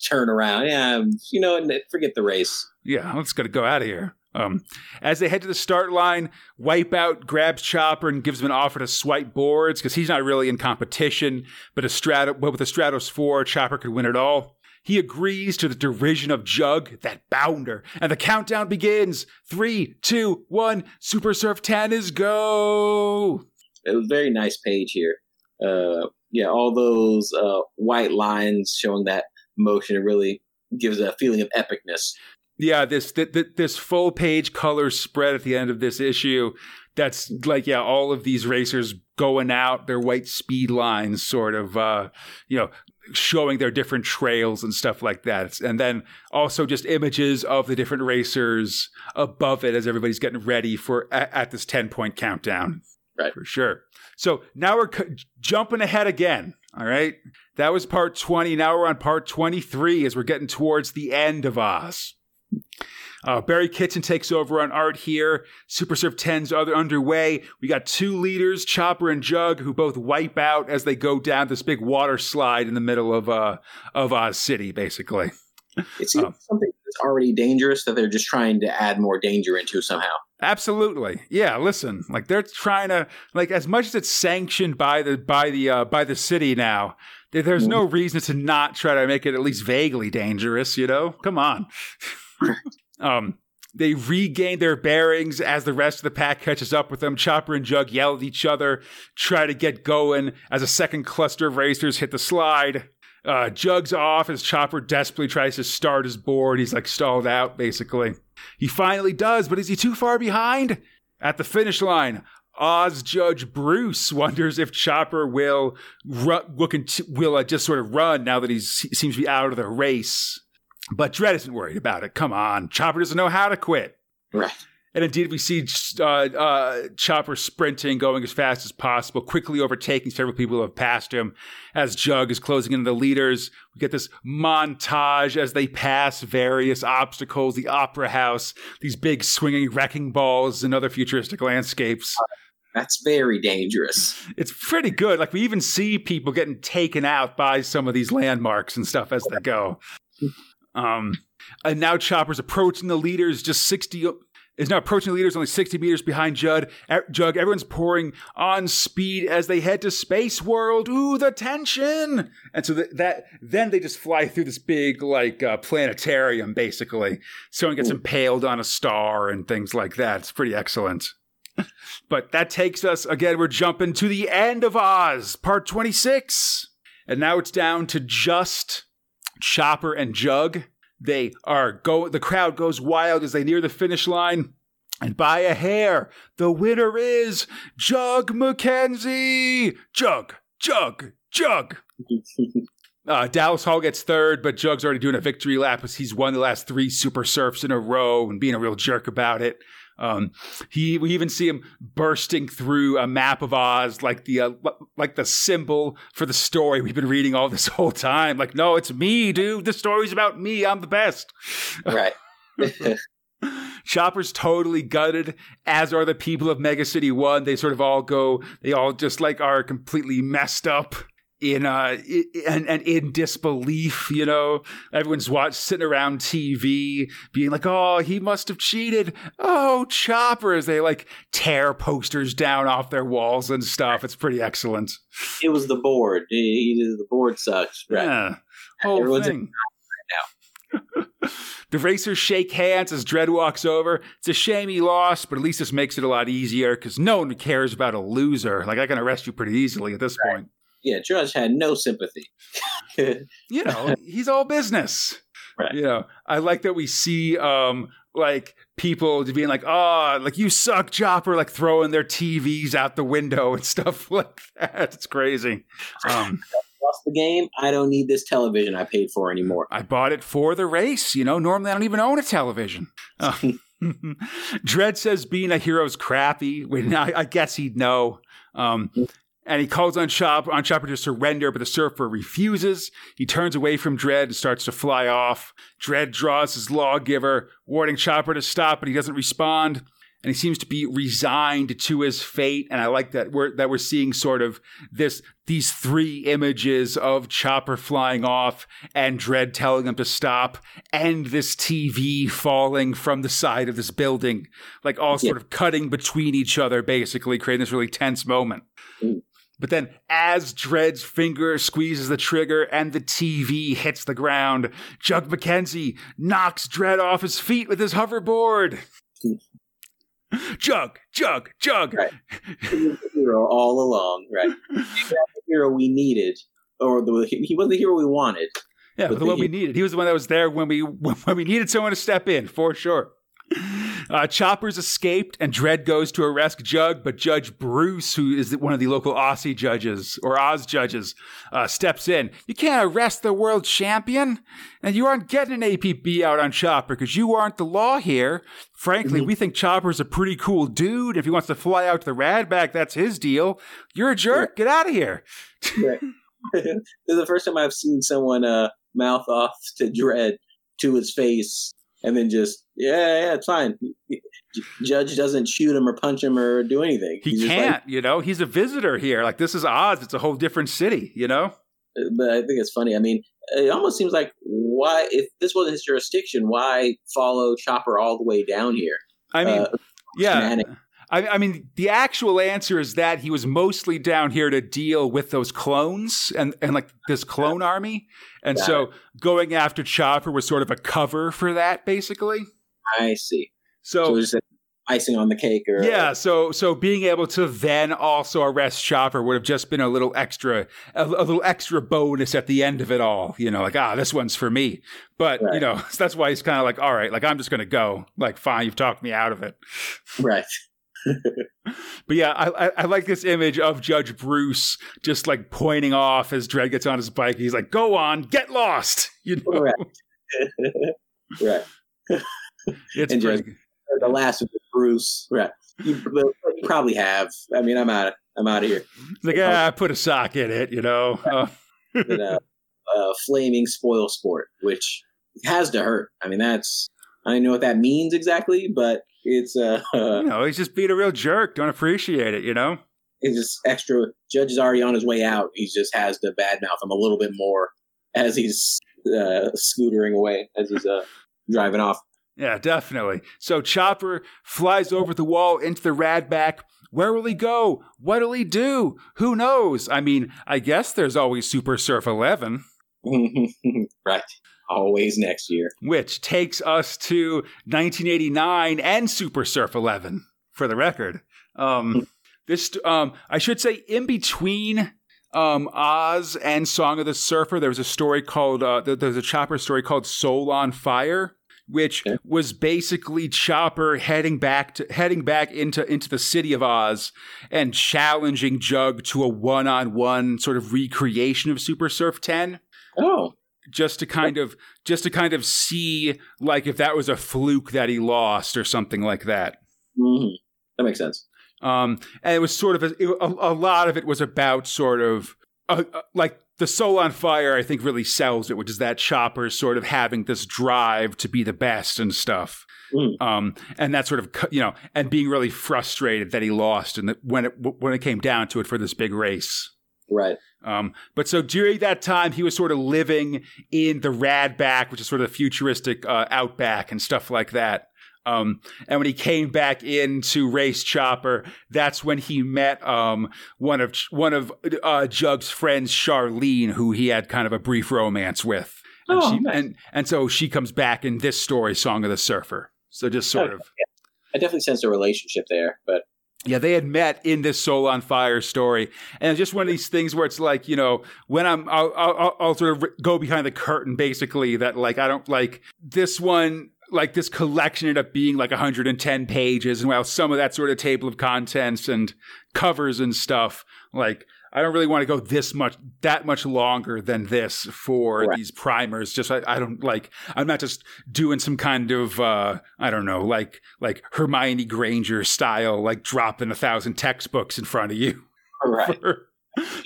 turn around. Yeah, um, you know, and forget the race. yeah. Let's gotta go out of here. Um, as they head to the start line, Wipeout grabs Chopper and gives him an offer to swipe boards because he's not really in competition. But a Strato, but with a Stratos four, Chopper could win it all. He agrees to the derision of Jug, that bounder, and the countdown begins. Three, two, one. Super Surf Ten is go. It was a very nice page here. Uh, yeah, all those uh, white lines showing that motion. It really gives a feeling of epicness. Yeah, this th- th- this full page color spread at the end of this issue. That's like yeah, all of these racers going out their white speed lines, sort of uh, you know, showing their different trails and stuff like that. And then also just images of the different racers above it as everybody's getting ready for at, at this ten point countdown. Right. for sure. So now we're c- jumping ahead again. All right, that was part twenty. Now we're on part twenty three as we're getting towards the end of Oz. Uh, Barry Kitchen takes over on art here. Super Surf 10's other underway. We got two leaders, Chopper and Jug, who both wipe out as they go down this big water slide in the middle of uh of Oz City, basically. It seems Um, something that's already dangerous that they're just trying to add more danger into somehow. Absolutely. Yeah, listen. Like they're trying to like as much as it's sanctioned by the by the uh by the city now, there's no reason to not try to make it at least vaguely dangerous, you know? Come on. um they regain their bearings as the rest of the pack catches up with them. Chopper and Jug yell at each other, try to get going as a second cluster of racers hit the slide. Uh, Jug's off as Chopper desperately tries to start his board. He's like stalled out, basically. He finally does, but is he too far behind? At the finish line, Oz Judge Bruce wonders if Chopper will ru- will, cont- will uh, just sort of run now that he seems to be out of the race. But Dredd isn't worried about it. Come on, Chopper doesn't know how to quit. Right. And indeed, we see uh, uh, Chopper sprinting, going as fast as possible, quickly overtaking several people who have passed him. As Jug is closing in on the leaders, we get this montage as they pass various obstacles, the opera house, these big swinging wrecking balls, and other futuristic landscapes. That's very dangerous. It's pretty good. Like we even see people getting taken out by some of these landmarks and stuff as they go. Um, and now Chopper's approaching the leaders, just sixty is now approaching the leaders only 60 meters behind Judd. Jug. Everyone's pouring on speed as they head to Space World. Ooh, the tension! And so that, that then they just fly through this big like uh, planetarium, basically. Someone gets Ooh. impaled on a star and things like that. It's pretty excellent. But that takes us again. We're jumping to the end of Oz, part 26. And now it's down to just Chopper and Jug. They are go. The crowd goes wild as they near the finish line, and by a hair, the winner is Jug McKenzie. Jug, Jug, Jug. Uh, Dallas Hall gets third, but Jug's already doing a victory lap as he's won the last three Super Surfs in a row and being a real jerk about it. Um, he we even see him bursting through a map of Oz, like the uh, like the symbol for the story we've been reading all this whole time. Like, no, it's me, dude. The story's about me. I'm the best. Right. Chopper's totally gutted, as are the people of Mega City One. They sort of all go. They all just like are completely messed up in uh and, and in disbelief you know everyone's watch sitting around tv being like oh he must have cheated oh chopper as they like tear posters down off their walls and stuff it's pretty excellent it was the board. He- the board sucks. Right. yeah whole Everyone's thing the racers shake hands as Dredd walks over. It's a shame he lost, but at least this makes it a lot easier because no one cares about a loser. Like I can arrest you pretty easily at this point. Yeah, Judge had no sympathy. you know, he's all business. Right. You know, I like that we see um like people being like, oh, like you suck, Chopper, like throwing their TVs out the window and stuff like that. It's crazy. Um lost the game. I don't need this television I paid for anymore. I bought it for the race. You know, normally I don't even own a television. Uh, Dredd says being a hero is crappy. I, I guess he'd know. Um, and he calls on Chop on Chopper to surrender, but the surfer refuses. He turns away from Dredd and starts to fly off. Dredd draws his lawgiver, warning Chopper to stop, but he doesn't respond and he seems to be resigned to his fate. And I like that we're that we're seeing sort of this these three images of Chopper flying off and Dredd telling him to stop, and this TV falling from the side of this building, like all sort of cutting between each other, basically creating this really tense moment. Mm. But then, as Dredd's finger squeezes the trigger and the TV hits the ground, Jug McKenzie knocks Dredd off his feet with his hoverboard. Jug, jug, jug. Right. the hero all along, right? the hero we needed, or the, he wasn't the hero we wanted. Yeah, but the, the one we needed. He was the one that was there when we when we needed someone to step in, for sure. Uh, Choppers escaped, and Dredd goes to arrest Jug, but Judge Bruce, who is one of the local Aussie judges or Oz judges, uh, steps in. You can't arrest the world champion, and you aren't getting an APB out on Chopper because you aren't the law here. Frankly, mm-hmm. we think Chopper's a pretty cool dude. If he wants to fly out to the Radback, that's his deal. You're a jerk. Get out of here. right. this is the first time I've seen someone uh, mouth off to Dredd to his face and then just yeah, yeah, it's fine. Judge doesn't shoot him or punch him or do anything. He can't, like, you know. He's a visitor here. Like this is Oz. It's a whole different city, you know. But I think it's funny. I mean, it almost seems like why, if this wasn't his jurisdiction, why follow Chopper all the way down here? I mean, uh, yeah. I, I, mean, the actual answer is that he was mostly down here to deal with those clones and, and like this clone army. And Got so it. going after Chopper was sort of a cover for that, basically. I see. So, so icing on the cake or yeah so so being able to then also arrest chopper would have just been a little extra a, a, little extra bonus at the end of it all you know like ah this one's for me but right. you know that's why he's kind of like all right like i'm just gonna go like fine you've talked me out of it right but yeah, I, I, like this image of Judge Bruce just like pointing off as Dredd gets on his bike. He's like, "Go on, get lost," you know. Right. right. It's and pretty... the last of the Bruce. Right. You, you, probably have. I mean, I'm out. I'm out of here. like, yeah, I put a sock in it. You know. Uh, but, uh, uh, flaming spoil sport, which has to hurt. I mean, that's I don't know what that means exactly, but it's uh, you know, he's just being a real jerk. Don't appreciate it, you know. It's just extra. Judge is already on his way out. He just has to badmouth him a little bit more as he's uh, scootering away, as he's uh, driving off. Yeah, definitely. So Chopper flies over the wall into the Radback. Where will he go? What'll he do? Who knows? I mean, I guess there's always Super Surf 11. right always next year. Which takes us to 1989 and Super Surf 11 for the record. Um, this, um, I should say, in between um, Oz and Song of the Surfer, there was a story called, uh, there's a Chopper story called Soul on Fire. Which okay. was basically Chopper heading back to heading back into into the city of Oz and challenging Jug to a one on one sort of recreation of Super Surf 10. Oh, just to kind of just to kind of see like if that was a fluke that he lost or something like that. Mm-hmm. That makes sense. Um, and it was sort of a, a, a lot of it was about sort of uh, uh, like the soul on fire. I think really sells it, which is that Chopper sort of having this drive to be the best and stuff. Mm. Um, and that sort of you know, and being really frustrated that he lost, and when it when it came down to it for this big race. Right. Um, but so during that time, he was sort of living in the Radback, which is sort of the futuristic uh, outback and stuff like that. Um, and when he came back into Race Chopper, that's when he met um, one of one of uh, Jug's friends, Charlene, who he had kind of a brief romance with. And, oh, she, nice. and and so she comes back in this story, Song of the Surfer. So just sort oh, of, yeah. I definitely sense a relationship there, but yeah, they had met in this Soul on Fire story, and it's just one of these things where it's like, you know, when I'm, I'll, I'll, I'll, sort of go behind the curtain, basically, that like I don't like this one. like this collection ended up being like 110 pages, and while some of that sort of table of contents and covers and stuff, like I don't really want to go this much, that much longer than this for right. these primers. Just I, I, don't like. I'm not just doing some kind of uh, I don't know, like like Hermione Granger style, like dropping a thousand textbooks in front of you, right? For,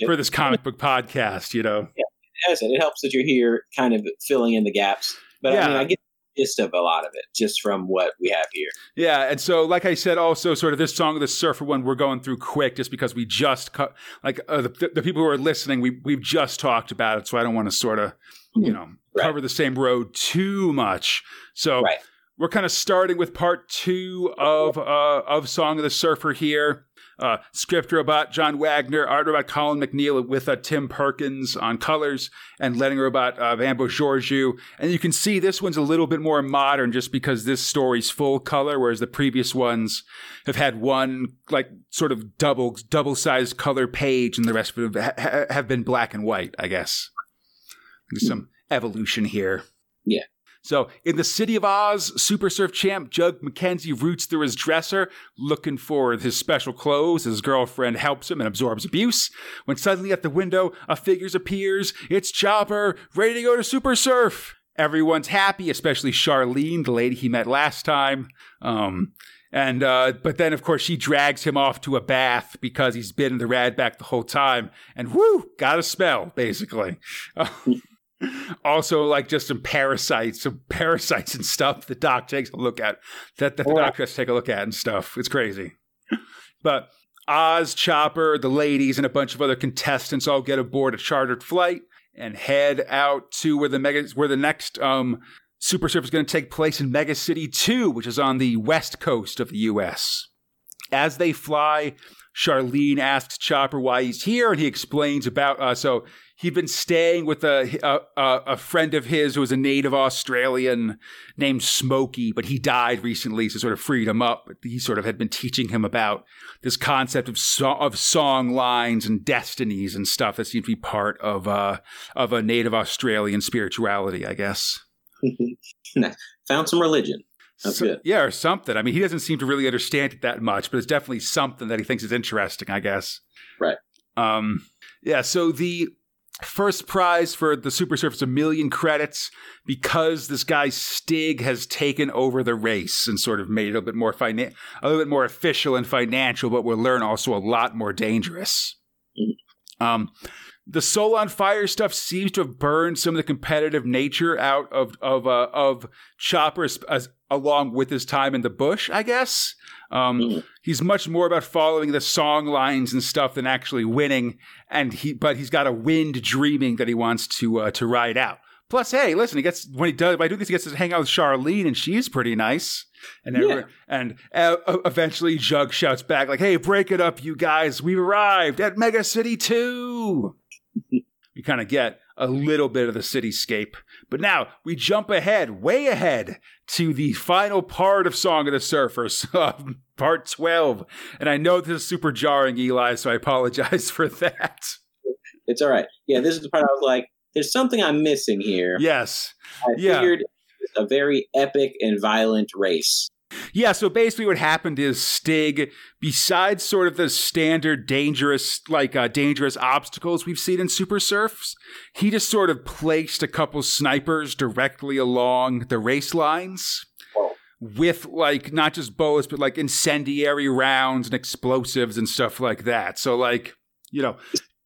for this comic book podcast, you know. Yeah, as I said, it helps that you're here, kind of filling in the gaps. But yeah. I mean, I get gist of a lot of it just from what we have here. Yeah, and so like I said, also sort of this song of the surfer one we're going through quick just because we just cut like uh, the, the, people who are listening we we've just talked about it, so I don't want to sort of you know right. cover the same road too much. So. Right. We're kind of starting with part two of uh, of Song of the Surfer here. Uh, script robot John Wagner, art robot Colin MacNeil with uh, Tim Perkins on colors, and letting robot uh, Van Georgiou. And you can see this one's a little bit more modern just because this story's full color, whereas the previous ones have had one like sort of double double sized color page, and the rest of them ha- have been black and white. I guess there's some evolution here. Yeah. So, in the city of Oz, Super Surf champ Jug McKenzie roots through his dresser, looking for his special clothes. His girlfriend helps him and absorbs abuse. When suddenly at the window, a figure appears. It's Chopper, ready to go to Super Surf. Everyone's happy, especially Charlene, the lady he met last time. Um, and uh, but then of course she drags him off to a bath because he's been in the Radback the whole time, and whoo, got a smell basically. also like just some parasites, some parasites and stuff the doc takes a look at, that, that the oh. doctor has to take a look at and stuff. It's crazy. But Oz, Chopper, the ladies, and a bunch of other contestants all get aboard a chartered flight and head out to where the mega where the next um, Super Surf is going to take place in Mega City 2, which is on the west coast of the US. As they fly, Charlene asks Chopper why he's here, and he explains about uh, so he'd been staying with a, a, a friend of his who was a native Australian named Smokey, but he died recently, so sort of freed him up. But he sort of had been teaching him about this concept of so, of song lines and destinies and stuff that seemed to be part of uh, of a native Australian spirituality, I guess. Found some religion. So, yeah, or something. I mean, he doesn't seem to really understand it that much, but it's definitely something that he thinks is interesting, I guess. Right. Um, yeah, so the First prize for the Super Surf is a million credits because this guy Stig has taken over the race and sort of made it a bit more finan- a little bit more official and financial, but we'll learn also a lot more dangerous. Um, the Soul on Fire stuff seems to have burned some of the competitive nature out of of uh, of Chopper as, along with his time in the bush, I guess. Um, mm-hmm. He's much more about following the song lines and stuff than actually winning. And he, but he's got a wind dreaming that he wants to uh, to ride out. Plus, hey, listen, he gets when he does. By doing this, he gets to hang out with Charlene, and she's pretty nice. And yeah. and uh, eventually, Jug shouts back like, "Hey, break it up, you guys! We've arrived at Mega City 2! we kind of get a little bit of the cityscape. But now we jump ahead, way ahead, to the final part of Song of the Surfers, uh, part 12. And I know this is super jarring, Eli, so I apologize for that. It's all right. Yeah, this is the part I was like, there's something I'm missing here. Yes. I yeah. figured a very epic and violent race. Yeah, so basically what happened is Stig, besides sort of the standard dangerous, like uh, dangerous obstacles we've seen in Super Surfs, he just sort of placed a couple snipers directly along the race lines with like not just bullets, but like incendiary rounds and explosives and stuff like that. So like, you know,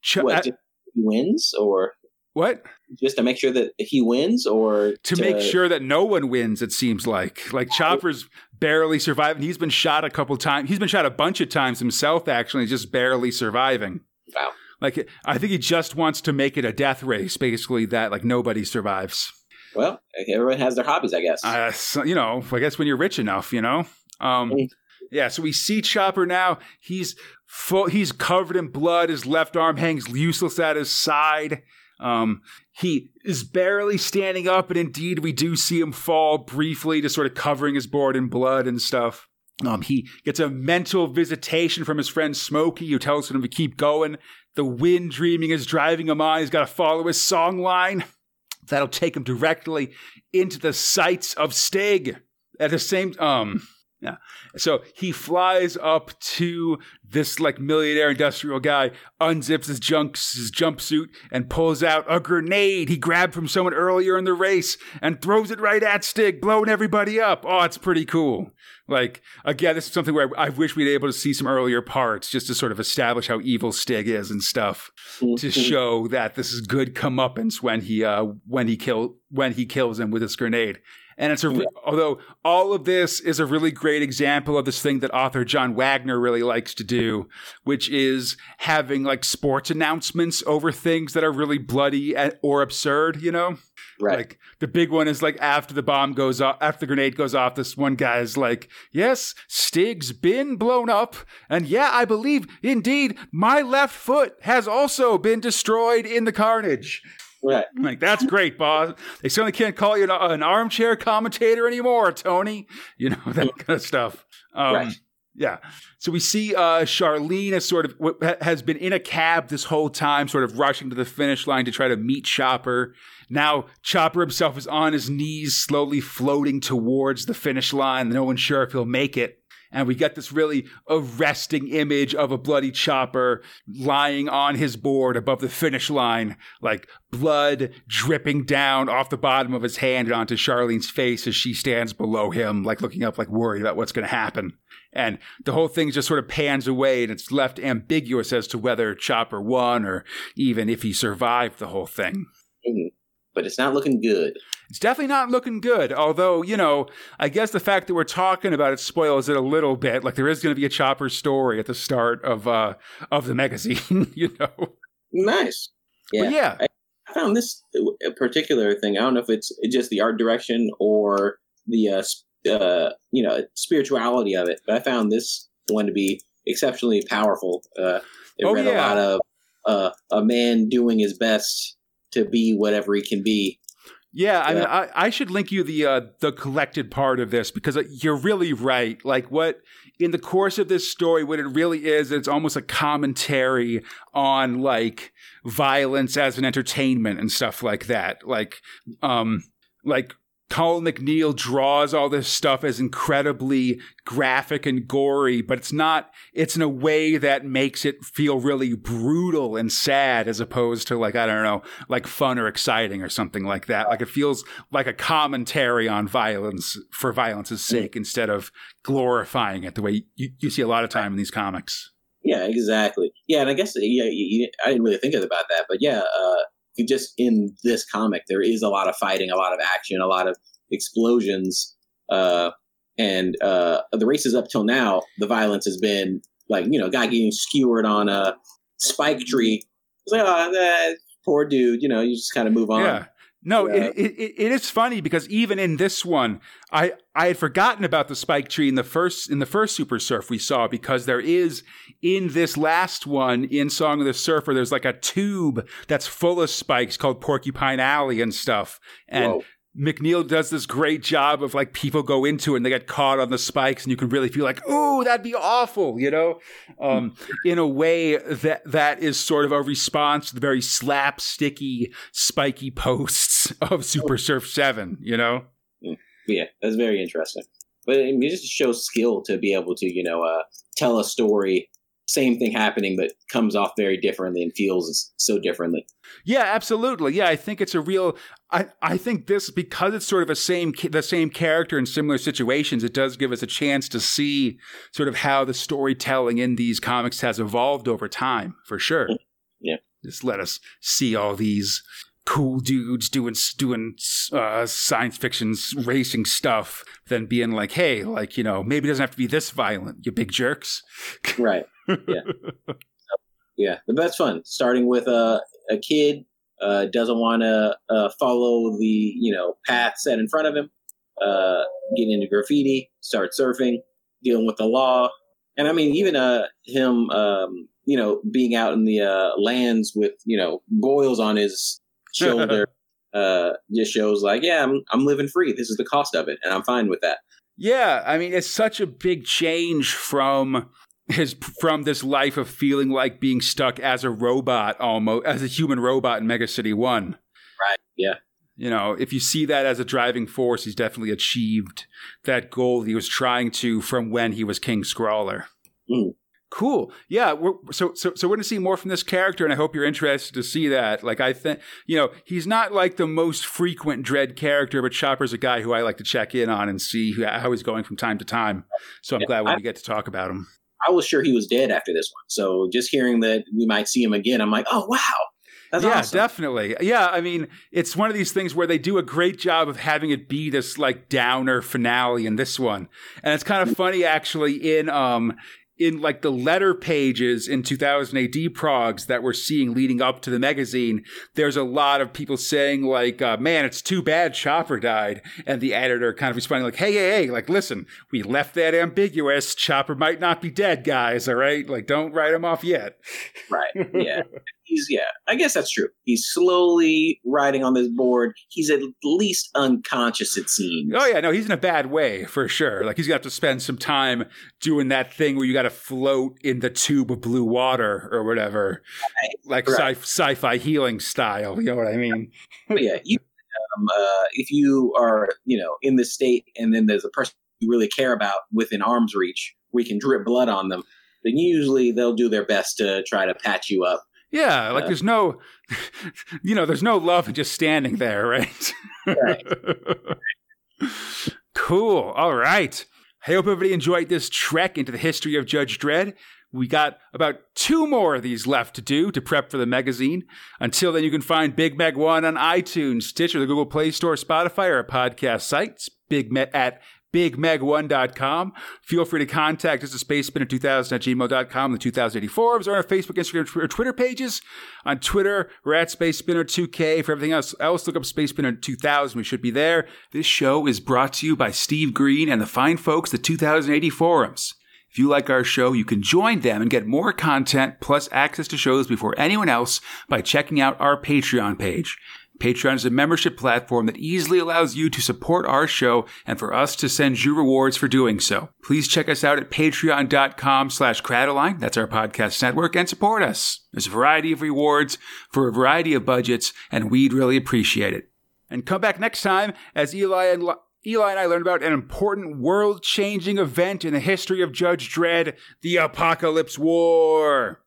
ch- what, he wins or what? Just to make sure that he wins, or to, to, make sure that no one wins. It seems like like Chopper's barely surviving. He's been shot a couple times. He's been shot a bunch of times himself. Actually, just barely surviving. Wow. Like I think he just wants to make it a death race. Basically, that like nobody survives. Well, everyone has their hobbies, I guess. Uh, so, you know, I guess when you're rich enough, you know. Um, mm-hmm. Yeah, so we see Chopper now. He's full. He's covered in blood. His left arm hangs useless at his side. Um, he is barely standing up, and indeed, we do see him fall briefly, just sort of covering his board in blood and stuff. Um, he gets a mental visitation from his friend Smokey, who tells him to keep going. The wind dreaming is driving him on. He's got to follow his song line. That'll take him directly into the sights of Stig. at the same um yeah. So he flies up to this like millionaire industrial guy, unzips his junks his jumpsuit, and pulls out a grenade he grabbed from someone earlier in the race and throws it right at Stig, blowing everybody up. Oh, it's pretty cool. Like again, this is something where I, I wish we'd able to see some earlier parts just to sort of establish how evil Stig is and stuff to Mm-hmm. show that this is good comeuppance when he uh when he kill when he kills him with this grenade. And it's a, re- although all of this is a really great example of this thing that author John Wagner really likes to do, which is having like sports announcements over things that are really bloody or absurd, you know? Right. Like the big one is like after the bomb goes off, after the grenade goes off, this one guy is like, yes, Stig's been blown up. And yeah, I believe indeed my left foot has also been destroyed in the carnage. Right. Like, that's great, boss. They certainly can't call you an, an armchair commentator anymore, Tony. You know, that kind of stuff. Um, Right. Yeah. So we see uh, Charlene sort of has been in a cab this whole time, sort of rushing to the finish line to try to meet Chopper. Now Chopper himself is on his knees, slowly floating towards the finish line. No one's sure if he'll make it. And we get this really arresting image of a bloody chopper lying on his board above the finish line, like blood dripping down off the bottom of his hand and onto Charlene's face as she stands below him, like looking up, like worried about what's going to happen. And the whole thing just sort of pans away and it's left ambiguous as to whether Chopper won or even if he survived the whole thing. Mhm. But it's not looking good. It's definitely not looking good. Although, you know, I guess the fact that we're talking about it spoils it a little bit. Like there is going to be a Chopper story at the start of uh of the magazine, you know. Nice. But Yeah. yeah. I found this uh, particular thing. I don't know if it's just the art direction or the uh, uh, you know spirituality of it, but I found this one to be exceptionally powerful. Uh, it Oh, read yeah. a lot of uh, a man doing his best to be whatever he can be. Yeah, I mean, I, I should link you the uh, the collected part of this because uh, you're really right. Like what in the course of this story, what it really is, it's almost a commentary on like violence as an entertainment and stuff like that. Like, um, like Colin MacNeil draws all this stuff as incredibly graphic and gory, but it's not, it's in a way that makes it feel really brutal and sad as opposed to like, I don't know, like fun or exciting or something like that. Like it feels like a commentary on violence for violence's sake instead of glorifying it the way you, you see a lot of time in these comics. Yeah, exactly. Yeah, and I guess yeah, you, you, I didn't really think about that, but yeah, uh, just in this comic, there is a lot of fighting, a lot of action, a lot of explosions, uh, and uh, the races up till now, the violence has been like you know, a guy getting skewered on a spike tree. It's like, oh, that poor dude. You know, you just kind of move on. Yeah. No, Yeah. It, it, it is funny because even in this one, I, I had forgotten about the spike tree in the first in the first Super Surf we saw because there is in this last one in Song of the Surfer, there's like a tube that's full of spikes called Porcupine Alley and stuff. And Whoa. MacNeil does this great job of like people go into it and they get caught on the spikes and you can really feel like, oh, that'd be awful, you know? Um, in a way that that is sort of a response to the very slapsticky, spiky posts of Super Surf 7, you know? Yeah, that's very interesting. But it just shows skill to be able to, you know, uh, tell a story, same thing happening, but comes off very differently and feels so differently. Yeah, absolutely. Yeah, I think it's a real. I, I think this because it's sort of a same the same character in similar situations. It does give us a chance to see sort of how the storytelling in these comics has evolved over time, for sure. Yeah. just let us see all these cool dudes doing doing uh, science fiction racing stuff, then being like, hey, like you know, maybe it doesn't have to be this violent, you big jerks. Right. Yeah. yeah. But that's fun. Starting with a, a kid uh, doesn't want to uh, follow the, you know, path set in front of him, uh, get into graffiti, start surfing, dealing with the law. And I mean, even uh, him, um, you know, being out in the uh, lands with, you know, boils on his shoulder uh, just shows like, yeah, I'm, I'm living free. This is the cost of it. And I'm fine with that. Yeah, I mean, it's such a big change from his from this life of feeling like being stuck as a robot almost as a human robot in Mega City 1. Right. Yeah. You know, if you see that as a driving force, he's definitely achieved that goal he was trying to from when he was King Scrawler. Mm. Cool. Yeah. so, so, so we're going to see more from this character, and I hope you're interested to see that. Like, I think, you know, he's not like the most frequent Dredd character, but Chopper's a guy who I like to check in on and see how he's going from time to time. So I'm yeah, glad when I, we get to talk about him. I was sure he was dead after this one. So just hearing that we might see him again, I'm like, oh, wow. That's yeah, awesome. definitely. Yeah, I mean, it's one of these things where they do a great job of having it be this like downer finale in this one. And it's kind of funny actually in um in like the letter pages in 2000 AD progs that we're seeing leading up to the magazine, there's a lot of people saying like, uh, "Man, it's too bad Chopper died," and the editor kind of responding like, "Hey, hey, hey! Like, listen, we left that ambiguous. Chopper might not be dead, guys. All right, like, don't write him off yet." Right. Yeah. he's yeah, I guess that's true. He's slowly riding on this board. He's at least unconscious, it seems. Oh yeah, no, he's in a bad way for sure. Like he's got to spend some time doing that thing where you got to float in the tube of blue water or whatever, right. like right. Sci- fi healing style. You know what I mean? yeah, you, um, uh, if you are you know in this state, and then there's a person you really care about within arm's reach, we can drip blood on them. Then usually they'll do their best to try to patch you up yeah, like there's no, you know, there's no love in just standing there, right? right. cool. All right. I hope everybody enjoyed this trek into the history of Judge Dredd. We got about two more of these left to do to prep for the magazine. Until then, you can find Big Meg One on iTunes, Stitcher, the Google Play Store, Spotify, or podcast sites. Big Meg at bigmeg1.com. Feel free to contact us at spacespinner2000 at gmail.com, the 2080 forums, or on our Facebook, Instagram, or Twitter pages. On Twitter, we're at SpaceSpinner2K. For everything else, else look up SpaceSpinner2000. We should be there. This show is brought to you by Steve Green and the fine folks at 2080 forums. If you like our show, you can join them and get more content plus access to shows before anyone else by checking out our Patreon page. Patreon is a membership platform that easily allows you to support our show and for us to send you rewards for doing so. Please check us out at patreon.com slash Crataline. That's our podcast network and support us. There's a variety of rewards for a variety of budgets and we'd really appreciate it. And come back next time as Eli and Eli and I learn about an important world changing event in the history of Judge Dredd, the Apocalypse War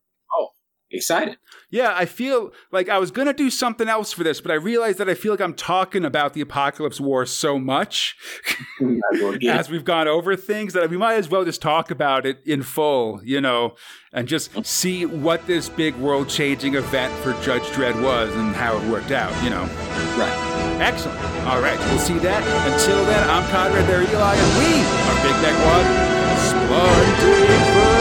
excited. Yeah, I feel like I was going to do something else for this, but I realized that I feel like I'm talking about the Apocalypse War so much as we've gone over things that we might as well just talk about it in full, you know, and just see what this big world changing event for Judge Dredd was and how it worked out, you know. Right. Excellent. All right, we'll see that. Until then, I'm Conrad, there Eli, and we are Big Meg One. Splendid